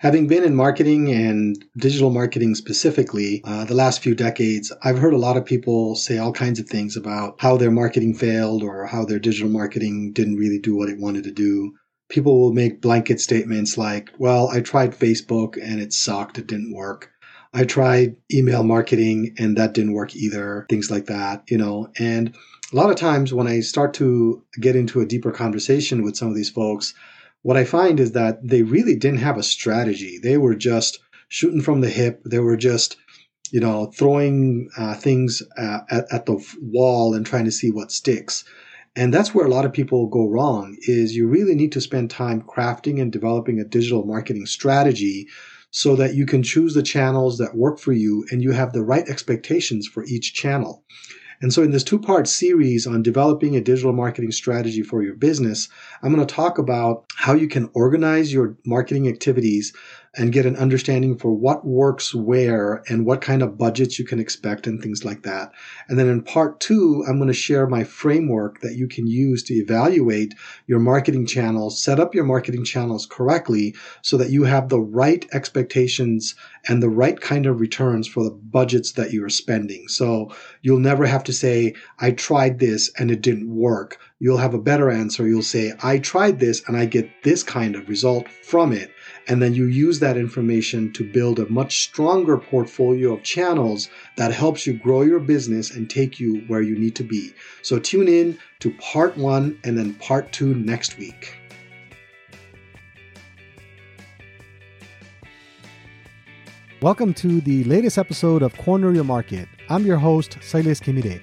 Having been in marketing and digital marketing specifically, uh, the last few decades, I've heard a lot of people say all kinds of things about how their marketing failed or how their digital marketing didn't really do what it wanted to do. People will make blanket statements like, well, I tried Facebook and it sucked, it didn't work. I tried email marketing and that didn't work either, things like that, you know. And a lot of times when I start to get into a deeper conversation with some of these folks, what I find is that they really didn't have a strategy. They were just shooting from the hip. They were just, you know, throwing uh, things uh, at, at the wall and trying to see what sticks. And that's where a lot of people go wrong is you really need to spend time crafting and developing a digital marketing strategy so that you can choose the channels that work for you and you have the right expectations for each channel. And so, in this two part series on developing a digital marketing strategy for your business, I'm going to talk about how you can organize your marketing activities and get an understanding for what works where and what kind of budgets you can expect and things like that. And then in part two, I'm going to share my framework that you can use to evaluate your marketing channels, set up your marketing channels correctly so that you have the right expectations and the right kind of returns for the budgets that you are spending. So you'll never have to say, I tried this and it didn't work. You'll have a better answer. You'll say, I tried this and I get this kind of result from it. And then you use that information to build a much stronger portfolio of channels that helps you grow your business and take you where you need to be. So tune in to part one and then part two next week. Welcome to the latest episode of Corner Your Market. I'm your host, Silas Kimide.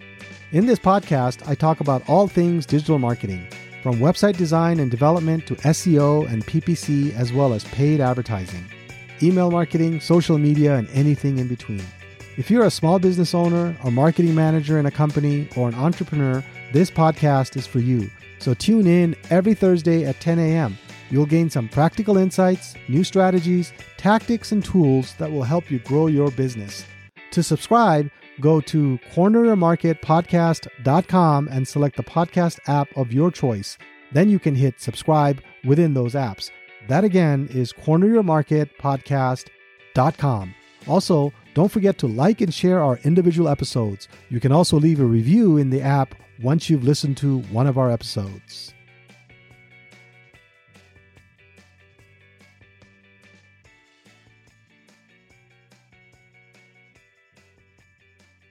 In this podcast, I talk about all things digital marketing from website design and development to SEO and PPC, as well as paid advertising, email marketing, social media, and anything in between. If you're a small business owner, a marketing manager in a company, or an entrepreneur, this podcast is for you. So tune in every Thursday at 10 a.m. You'll gain some practical insights, new strategies, tactics, and tools that will help you grow your business. To subscribe, go to corneryourmarketpodcast.com and select the podcast app of your choice. Then you can hit subscribe within those apps. That again is corneryourmarketpodcast.com. Also, don't forget to like and share our individual episodes. You can also leave a review in the app once you've listened to one of our episodes.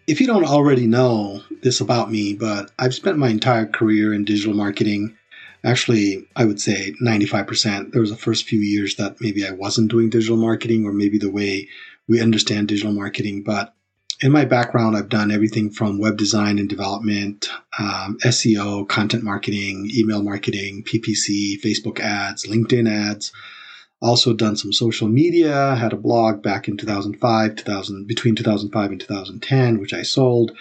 If you don't already know this about me, but I've spent my entire career in digital marketing. Actually, I would say 95%. There was the first few years that maybe I wasn't doing digital marketing or maybe the way we understand digital marketing. But in my background, I've done everything from web design and development, um, SEO, content marketing, email marketing, PPC, Facebook ads, LinkedIn ads, also done some social media, had a blog back in 2005, 2000, between 2005 and 2010, which I sold.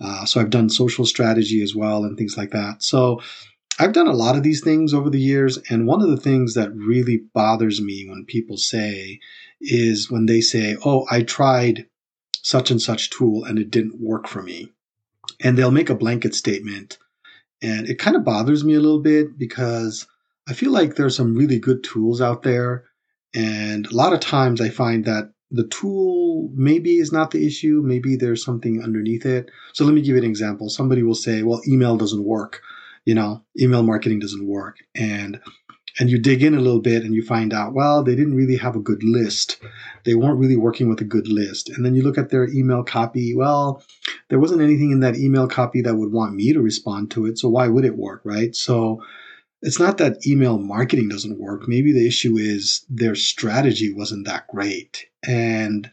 Uh, so I've done social strategy as well and things like that. So I've done a lot of these things over the years. And one of the things that really bothers me when people say is when they say, Oh, I tried such and such tool and it didn't work for me. And they'll make a blanket statement. And it kind of bothers me a little bit because I feel like there's some really good tools out there and a lot of times I find that the tool maybe is not the issue. Maybe there's something underneath it. So let me give you an example. Somebody will say, well, email doesn't work. You know, email marketing doesn't work. And and you dig in a little bit and you find out, well, they didn't really have a good list. They weren't really working with a good list. And then you look at their email copy. Well, there wasn't anything in that email copy that would want me to respond to it. So why would it work, right? So it's not that email marketing doesn't work. Maybe the issue is their strategy wasn't that great. And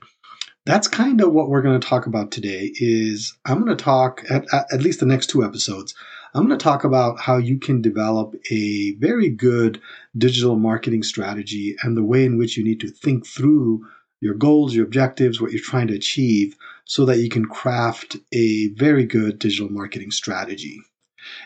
that's kind of what we're going to talk about today is I'm going to talk at, at least the next two episodes. I'm going to talk about how you can develop a very good digital marketing strategy and the way in which you need to think through your goals, your objectives, what you're trying to achieve so that you can craft a very good digital marketing strategy.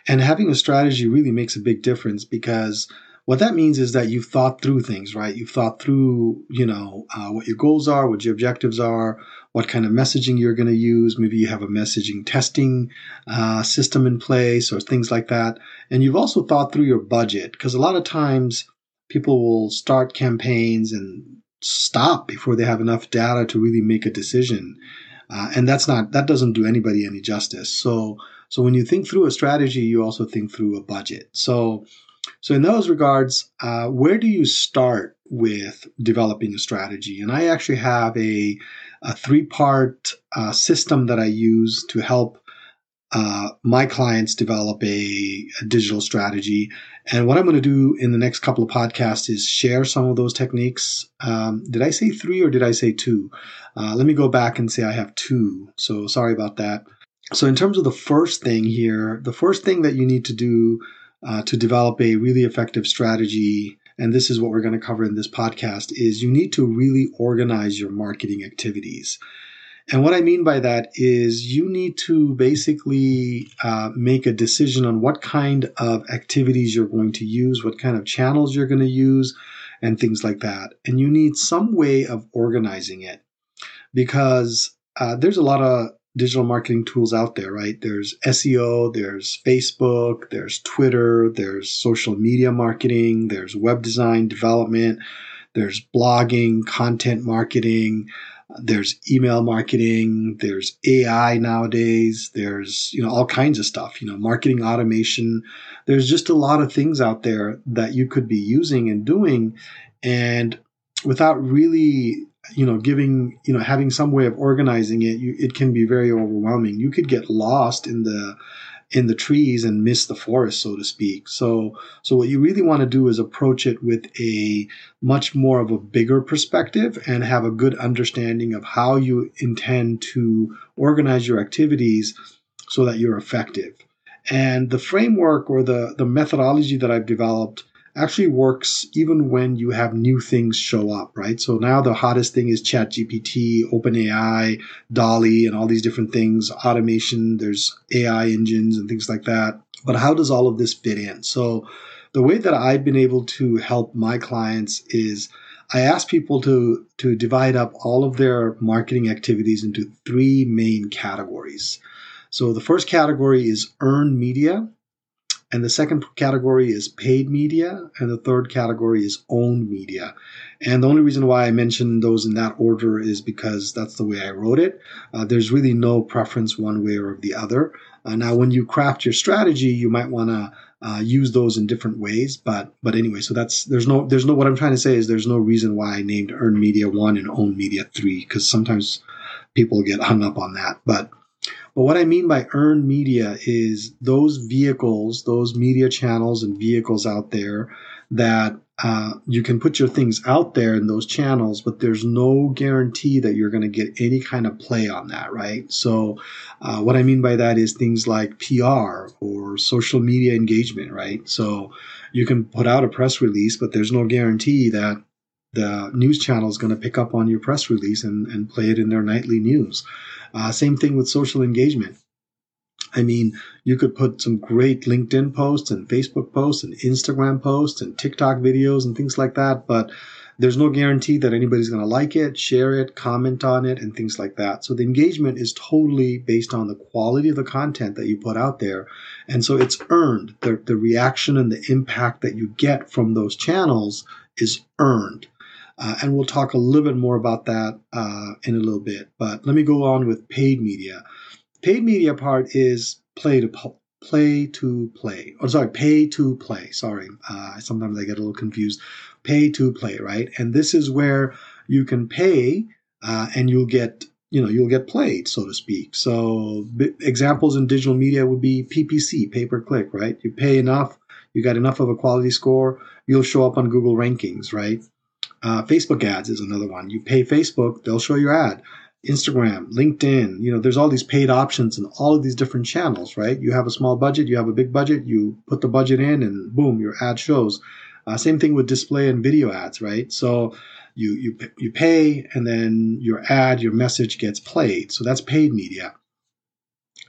And having a strategy really makes a big difference because what that means is that you've thought through things, right? You've thought through, you know, uh, what your goals are, what your objectives are, what kind of messaging you're going to use. Maybe you have a messaging testing uh, system in place or things like that. And you've also thought through your budget because a lot of times people will start campaigns and stop before they have enough data to really make a decision. Uh, and that's not that doesn't do anybody any justice. So so when you think through a strategy, you also think through a budget. So so in those regards, uh, where do you start with developing a strategy? And I actually have a, a three part uh, system that I use to help uh, my clients develop a, a, digital strategy. And what I'm going to do in the next couple of podcasts is share some of those techniques. Um, did I say three or did I say two? Uh, let me go back and say I have two. So sorry about that. So, in terms of the first thing here, the first thing that you need to do uh, to develop a really effective strategy, and this is what we're going to cover in this podcast, is you need to really organize your marketing activities. And what I mean by that is you need to basically uh, make a decision on what kind of activities you're going to use, what kind of channels you're going to use, and things like that. And you need some way of organizing it because uh, there's a lot of digital marketing tools out there, right? There's SEO, there's Facebook, there's Twitter, there's social media marketing, there's web design development, there's blogging, content marketing, there's email marketing, there's AI nowadays, there's, you know, all kinds of stuff, you know, marketing automation. There's just a lot of things out there that you could be using and doing and without really you know giving you know having some way of organizing it you, it can be very overwhelming. You could get lost in the in the trees and miss the forest so to speak. So so what you really want to do is approach it with a much more of a bigger perspective and have a good understanding of how you intend to organize your activities so that you're effective. And the framework or the the methodology that I've developed actually works even when you have new things show up, right? So now the hottest thing is ChatGPT, OpenAI, DALL-E, and all these different things, automation, there's AI engines and things like that. But how does all of this fit in? So the way that I've been able to help my clients is I ask people to, to divide up all of their marketing activities into three main categories. So the first category is earned media. And the second category is paid media, and the third category is owned media. And the only reason why I mentioned those in that order is because that's the way I wrote it. Uh, there's really no preference one way or the other. Uh, now, when you craft your strategy, you might want to uh, use those in different ways. But but anyway, so that's there's no there's no what I'm trying to say is there's no reason why I named earned media one and owned media three because sometimes people get hung up on that. But but what I mean by earned media is those vehicles, those media channels and vehicles out there that uh, you can put your things out there in those channels, but there's no guarantee that you're going to get any kind of play on that, right? So, uh, what I mean by that is things like PR or social media engagement, right? So, you can put out a press release, but there's no guarantee that the news channel is going to pick up on your press release and, and play it in their nightly news. Uh, same thing with social engagement. I mean, you could put some great LinkedIn posts and Facebook posts and Instagram posts and TikTok videos and things like that, but there's no guarantee that anybody's going to like it, share it, comment on it, and things like that. So the engagement is totally based on the quality of the content that you put out there. And so it's earned. The, the reaction and the impact that you get from those channels is earned. Uh, and we'll talk a little bit more about that uh, in a little bit. But let me go on with paid media. Paid media part is play to play to play. Oh, sorry, pay to play. Sorry, uh, sometimes I get a little confused. Pay to play, right? And this is where you can pay uh, and you'll get you know you'll get played so to speak so b- examples in digital media would be ppc pay per click right you pay enough you got enough of a quality score you'll show up on google rankings right uh, Facebook ads is another one. You pay Facebook, they'll show your ad. Instagram, LinkedIn, you know, there's all these paid options and all of these different channels, right? You have a small budget, you have a big budget, you put the budget in, and boom, your ad shows. Uh, same thing with display and video ads, right? So you you you pay, and then your ad, your message gets played. So that's paid media.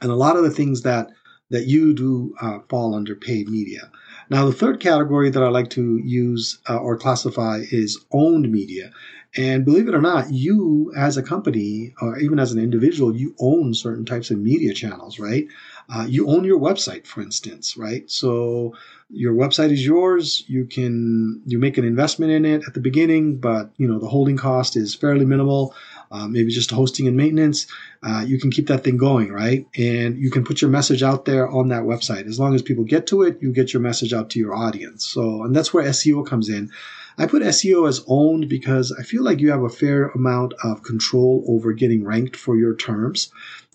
And a lot of the things that that you do uh, fall under paid media. Now, the third category that I like to use uh, or classify is owned media. And believe it or not, you as a company or even as an individual, you own certain types of media channels, right? Uh, you own your website, for instance, right? So your website is yours. You can you make an investment in it at the beginning, but you know the holding cost is fairly minimal. Uh, maybe just hosting and maintenance. Uh, you can keep that thing going, right? And you can put your message out there on that website. As long as people get to it, you get your message out to your audience. So, and that's where SEO comes in. I put SEO as owned because I feel like you have a fair amount of control over getting ranked for your terms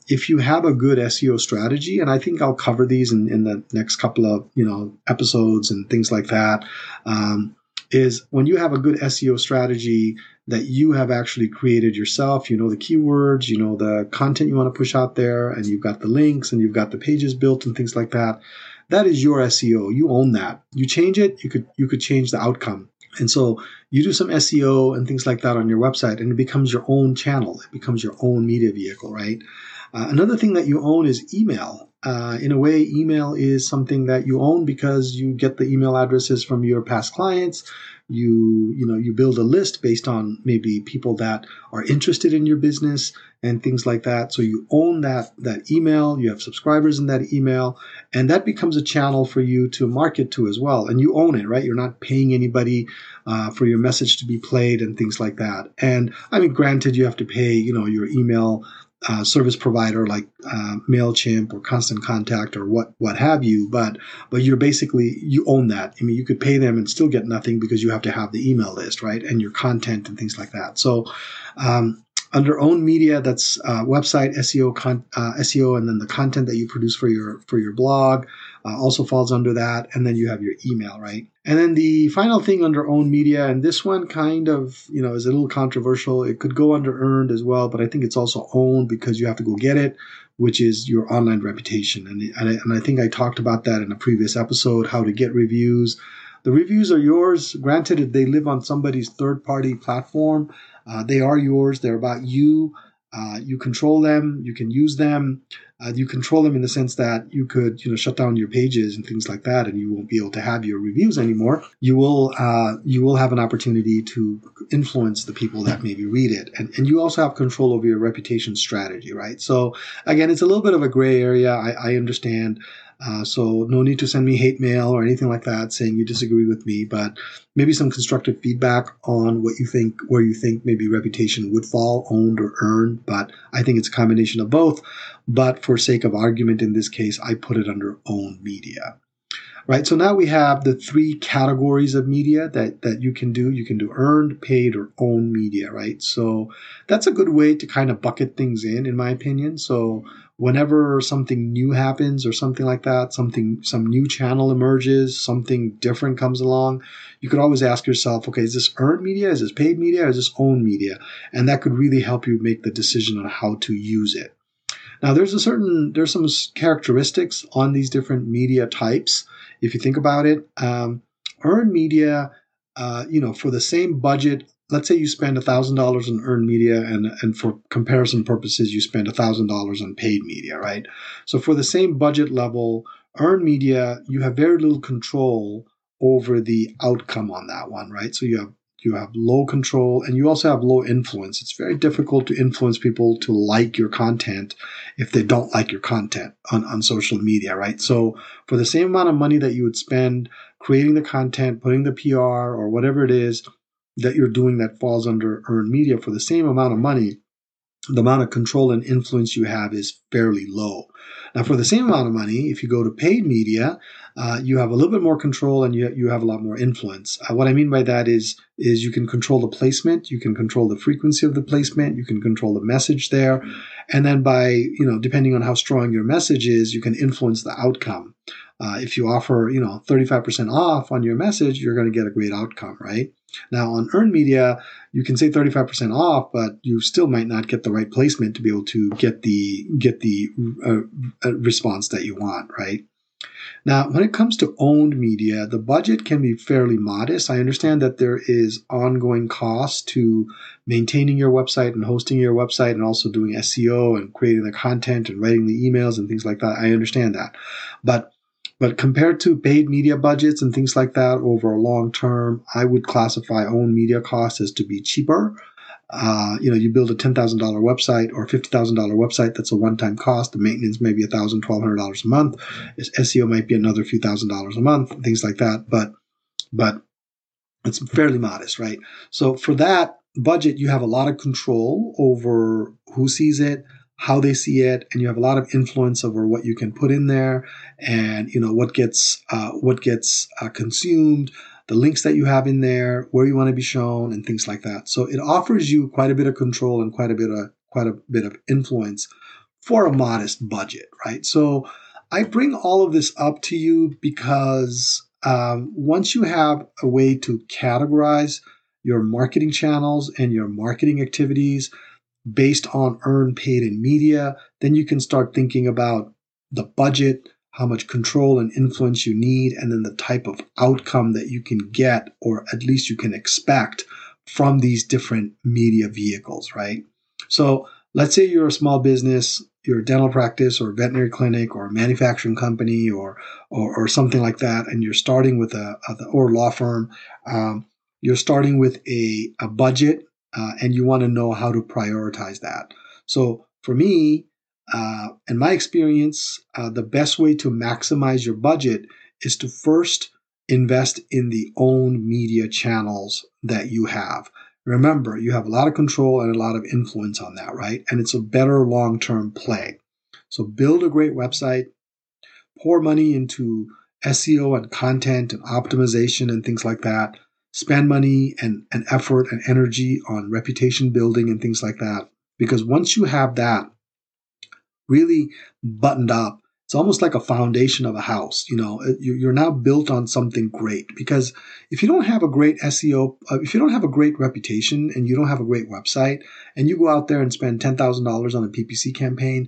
if you have a good SEO strategy, and I think I'll cover these in, in the next couple of you know episodes and things like that, um, is when you have a good SEO strategy that you have actually created yourself. You know the keywords, you know the content you want to push out there, and you've got the links and you've got the pages built and things like that. That is your SEO. You own that. You change it, you could you could change the outcome. And so you do some SEO and things like that on your website, and it becomes your own channel. It becomes your own media vehicle, right? Uh, another thing that you own is email. Uh, in a way, email is something that you own because you get the email addresses from your past clients. You, you know, you build a list based on maybe people that are interested in your business and things like that. So you own that that email. You have subscribers in that email, and that becomes a channel for you to market to as well. And you own it, right? You're not paying anybody uh, for your message to be played and things like that. And I mean, granted, you have to pay, you know, your email uh, service provider like uh, Mailchimp or Constant Contact or what what have you, but but you're basically you own that. I mean, you could pay them and still get nothing because you have to have the email list, right, and your content and things like that. So. Um, under own media, that's uh, website SEO, con- uh, SEO, and then the content that you produce for your for your blog uh, also falls under that. And then you have your email, right? And then the final thing under own media, and this one kind of you know is a little controversial. It could go under earned as well, but I think it's also owned because you have to go get it, which is your online reputation. And and I, and I think I talked about that in a previous episode, how to get reviews. The reviews are yours. Granted, they live on somebody's third party platform. Uh, they are yours. They're about you. Uh, you control them. You can use them. Uh, you control them in the sense that you could, you know, shut down your pages and things like that, and you won't be able to have your reviews anymore. You will, uh, you will have an opportunity to influence the people that maybe read it, and and you also have control over your reputation strategy, right? So again, it's a little bit of a gray area. I, I understand. Uh, so no need to send me hate mail or anything like that saying you disagree with me, but maybe some constructive feedback on what you think, where you think maybe reputation would fall, owned or earned. But I think it's a combination of both. But for sake of argument in this case, I put it under owned media. Right. So now we have the three categories of media that, that you can do. You can do earned, paid, or owned media, right? So that's a good way to kind of bucket things in, in my opinion. So whenever something new happens or something like that, something some new channel emerges, something different comes along, you could always ask yourself, okay, is this earned media? Is this paid media? Or is this owned media? And that could really help you make the decision on how to use it. Now, there's a certain there's some characteristics on these different media types. If you think about it, um, earned media, uh, you know, for the same budget let's say you spend $1,000 on earned media and, and for comparison purposes, you spend $1,000 on paid media, right? So for the same budget level, earned media, you have very little control over the outcome on that one, right? So you have you have low control and you also have low influence. It's very difficult to influence people to like your content if they don't like your content on, on social media, right? So for the same amount of money that you would spend creating the content, putting the PR or whatever it is, that you're doing that falls under earned media for the same amount of money, the amount of control and influence you have is fairly low. Now, for the same amount of money, if you go to paid media, uh, you have a little bit more control and you, you have a lot more influence. Uh, what I mean by that is is you can control the placement, you can control the frequency of the placement, you can control the message there, and then by you know depending on how strong your message is, you can influence the outcome. Uh, if you offer you know 35% off on your message, you're going to get a great outcome, right? Now on earned media, you can say 35% off, but you still might not get the right placement to be able to get the get the uh, uh, response that you want, right? Now, when it comes to owned media, the budget can be fairly modest. I understand that there is ongoing cost to maintaining your website and hosting your website and also doing SEO and creating the content and writing the emails and things like that. I understand that. But but compared to paid media budgets and things like that over a long term, I would classify own media costs as to be cheaper. Uh, you know, you build a $10,000 website or $50,000 website, that's a one time cost. The maintenance may be $1,000, $1,200 a month. SEO might be another few thousand dollars a month, things like that. But, but it's fairly modest, right? So for that budget, you have a lot of control over who sees it, how they see it, and you have a lot of influence over what you can put in there, and you know what gets uh, what gets uh, consumed, the links that you have in there, where you want to be shown, and things like that. So it offers you quite a bit of control and quite a bit of quite a bit of influence for a modest budget, right? So I bring all of this up to you because um, once you have a way to categorize your marketing channels and your marketing activities based on earned, paid, and media, then you can start thinking about the budget, how much control and influence you need, and then the type of outcome that you can get, or at least you can expect from these different media vehicles, right? So let's say you're a small business, you're a dental practice or a veterinary clinic or a manufacturing company or, or, or something like that, and you're starting with a, a or law firm, um, you're starting with a, a budget uh, and you want to know how to prioritize that. So for me, uh, in my experience, uh, the best way to maximize your budget is to first invest in the own media channels that you have. Remember, you have a lot of control and a lot of influence on that, right? And it's a better long term play. So build a great website, pour money into SEO and content and optimization and things like that. Spend money and, and effort and energy on reputation building and things like that. Because once you have that really buttoned up, it's almost like a foundation of a house. You know, you're now built on something great because if you don't have a great SEO, uh, if you don't have a great reputation and you don't have a great website and you go out there and spend $10,000 on a PPC campaign,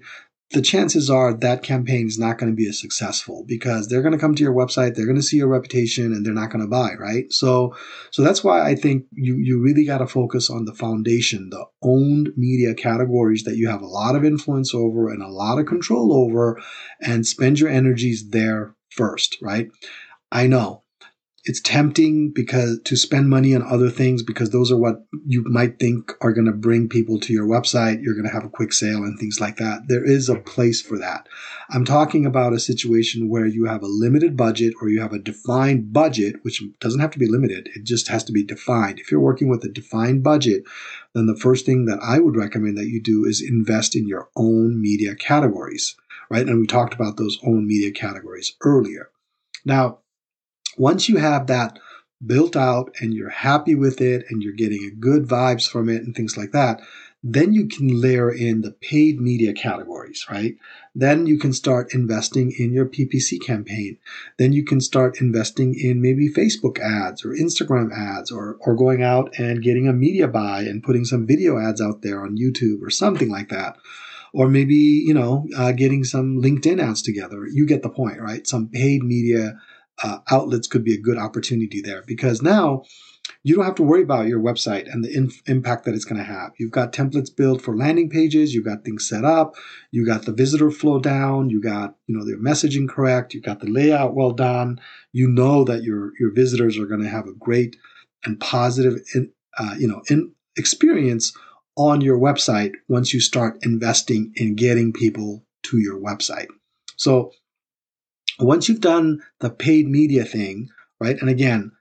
the chances are that campaign is not going to be as successful because they're going to come to your website, they're going to see your reputation, and they're not going to buy, right? So, so that's why I think you you really got to focus on the foundation, the owned media categories that you have a lot of influence over and a lot of control over, and spend your energies there first, right? I know it's tempting because to spend money on other things because those are what you might think are going to bring people to your website. You're going to have a quick sale and things like that. There is a place for that. I'm talking about a situation where you have a limited budget or you have a defined budget, which doesn't have to be limited. It just has to be defined. If you're working with a defined budget, then the first thing that I would recommend that you do is invest in your own media categories, right? And we talked about those own media categories earlier. Now, once you have that built out and you're happy with it and you're getting good vibes from it and things like that, then you can layer in the paid media categories, right? Then you can start investing in your PPC campaign. Then you can start investing in maybe Facebook ads or Instagram ads or, or going out and getting a media buy and putting some video ads out there on YouTube or something like that. Or maybe, you know, uh, getting some LinkedIn ads together. You get the point, right? Some paid media uh, outlets could be a good opportunity there because now you don't have to worry about your website and the inf- impact that it's going to have. You've got templates built for landing pages, you've got things set up, you got the visitor flow down, you got, you know, the messaging correct, you got the layout well done. You know that your your visitors are going to have a great and positive in, uh, you know, in experience on your website once you start investing in getting people to your website. So once you've done the paid media thing, right? And again,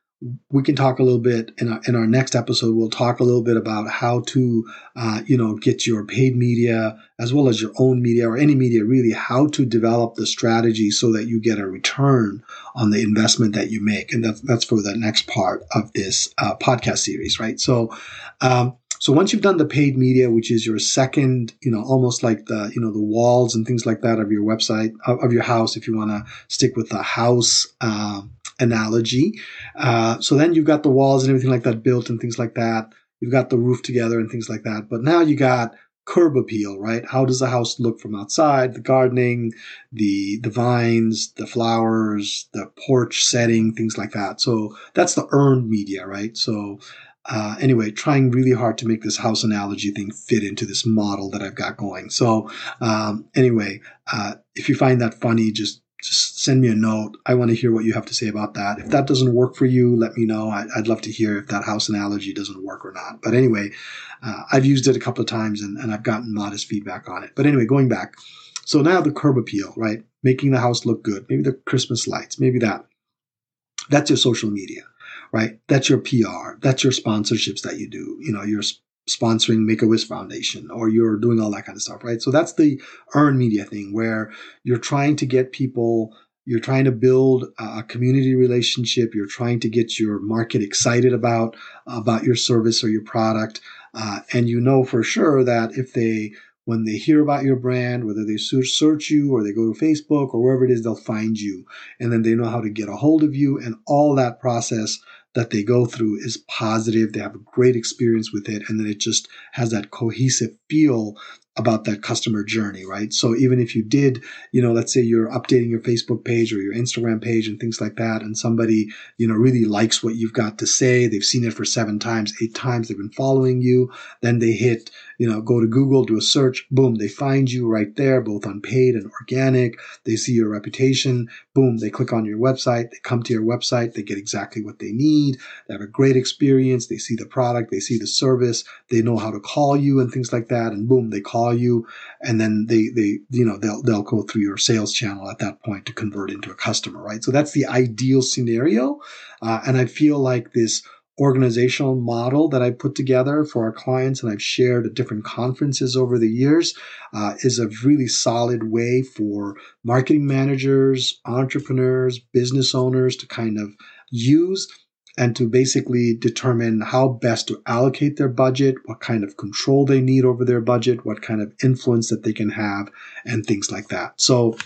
we can talk a little bit in our, in our next episode. We'll talk a little bit about how to, uh, you know, get your paid media as well as your own media or any media, really, how to develop the strategy so that you get a return on the investment that you make. And that's, that's for the next part of this uh, podcast series, right? So, um, so once you've done the paid media, which is your second, you know, almost like the, you know, the walls and things like that of your website, of, your house, if you want to stick with the house uh, analogy. Uh, so then you've got the walls and everything like that built and things like that. You've got the roof together and things like that. But now you got curb appeal, right? How does the house look from outside? The gardening, the the vines, the flowers, the porch setting, things like that. So that's the earned media, right? So uh, anyway, trying really hard to make this house analogy thing fit into this model that I've got going. So, um, anyway, uh, if you find that funny, just just send me a note. I want to hear what you have to say about that. If that doesn't work for you, let me know. I, would love to hear if that house analogy doesn't work or not. But anyway, uh, I've used it a couple of times and, and I've gotten modest feedback on it. But anyway, going back. So now the curb appeal, right? Making the house look good. Maybe the Christmas lights, maybe that. That's your social media, right? That's your PR. That's your sponsorships that you do. You know, you're sponsoring Make a Wish Foundation or you're doing all that kind of stuff, right? So that's the earned media thing where you're trying to get people you're trying to build a community relationship you're trying to get your market excited about about your service or your product uh, and you know for sure that if they when they hear about your brand, whether they search you or they go to Facebook or wherever it is, they'll find you. And then they know how to get a hold of you. And all that process that they go through is positive. They have a great experience with it. And then it just has that cohesive feel about that customer journey, right? So even if you did, you know, let's say you're updating your Facebook page or your Instagram page and things like that, and somebody, you know, really likes what you've got to say, they've seen it for seven times, eight times, they've been following you, then they hit, you know, go to Google, do a search, boom, they find you right there, both on paid and organic. They see your reputation, boom, they click on your website, they come to your website, they get exactly what they need, they have a great experience, they see the product, they see the service, they know how to call you and things like that, and boom, they call call you, and then they they you know they'll they'll go through your sales channel at that point to convert into a customer, right? So that's the ideal scenario, uh, and I feel like this organizational model that I put together for our clients and I've shared at different conferences over the years uh, is a really solid way for marketing managers, entrepreneurs, business owners to kind of use and to basically determine how best to allocate their budget, what kind of control they need over their budget, what kind of influence that they can have, and things like that. So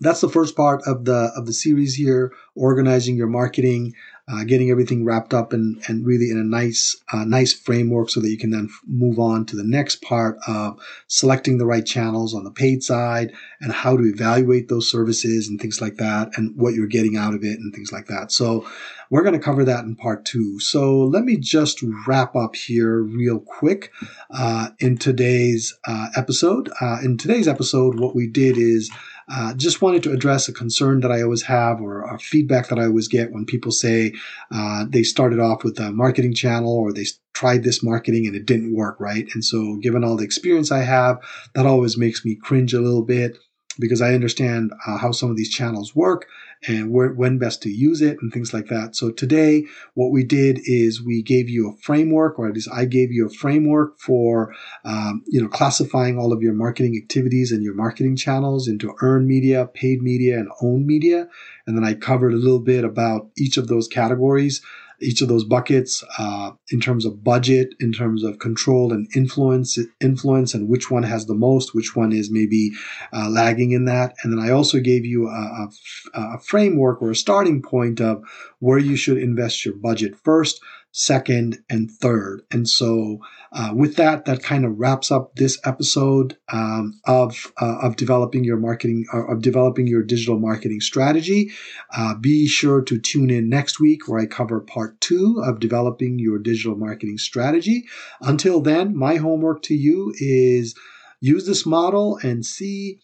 that's the first part of the of the series here organizing your marketing uh, getting everything wrapped up and, and really in a nice uh, nice framework so that you can then move on to the next part of selecting the right channels on the paid side and how to evaluate those services and things like that and what you're getting out of it and things like that. So we're going to cover that in part two. So let me just wrap up here real quick uh, in today's uh, episode. Uh, in today's episode what we did is uh, just wanted to address a concern that I always have or a feedback that I always get when people say uh, they started off with a marketing channel or they tried this marketing and it didn't work, right? And so, given all the experience I have, that always makes me cringe a little bit because I understand uh, how some of these channels work and where, when best to use it and things like that. So today, what we did is we gave you a framework, or at least I gave you a framework for, um, you know, classifying all of your marketing activities and your marketing channels into earned media, paid media, and owned media. And then I covered a little bit about each of those categories each of those buckets uh, in terms of budget, in terms of control and influence, influence, and which one has the most, which one is maybe uh, lagging in that. And then I also gave you a, a, a framework or a starting point of where you should invest your budget first second, and third. And so, uh, with that, that kind of wraps up this episode um, of uh, of developing your marketing uh, of developing your digital marketing strategy. Uh, be sure to tune in next week where I cover part two of developing your digital marketing strategy. Until then, my homework to you is use this model and see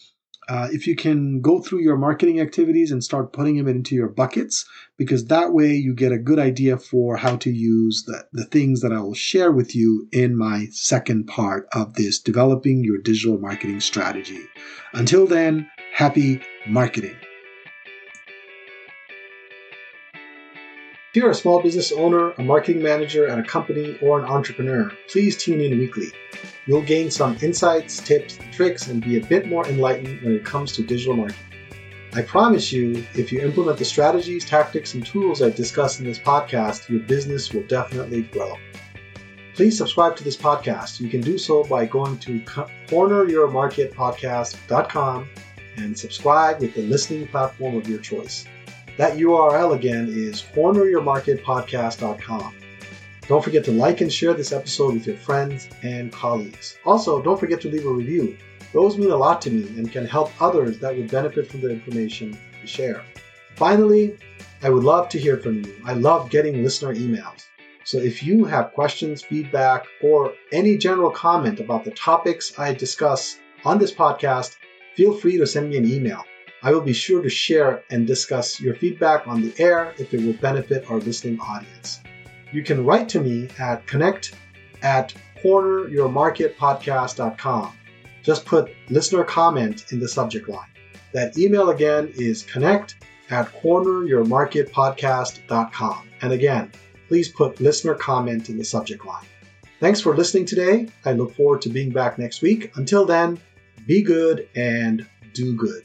uh, if you can go through your marketing activities and start putting them into your buckets, because that way you get a good idea for how to use the, the things that I will share with you in my second part of this developing your digital marketing strategy. Until then, happy marketing. If you're a small business owner, a marketing manager at a company, or an entrepreneur, please tune in weekly. You'll gain some insights, tips, tricks, and be a bit more enlightened when it comes to digital marketing. I promise you, if you implement the strategies, tactics, and tools I've discussed in this podcast, your business will definitely grow. Please subscribe to this podcast. You can do so by going to corneryourmarketpodcast.com and subscribe with the listening platform of your choice. That URL again is corneryourmarketpodcast.com. Don't forget to like and share this episode with your friends and colleagues. Also, don't forget to leave a review. Those mean a lot to me and can help others that would benefit from the information we share. Finally, I would love to hear from you. I love getting listener emails. So if you have questions, feedback, or any general comment about the topics I discuss on this podcast, feel free to send me an email. I will be sure to share and discuss your feedback on the air if it will benefit our listening audience. You can write to me at connect at corneryourmarketpodcast.com. Just put listener comment in the subject line. That email again is connect at corneryourmarketpodcast.com. And again, please put listener comment in the subject line. Thanks for listening today. I look forward to being back next week. Until then, be good and do good.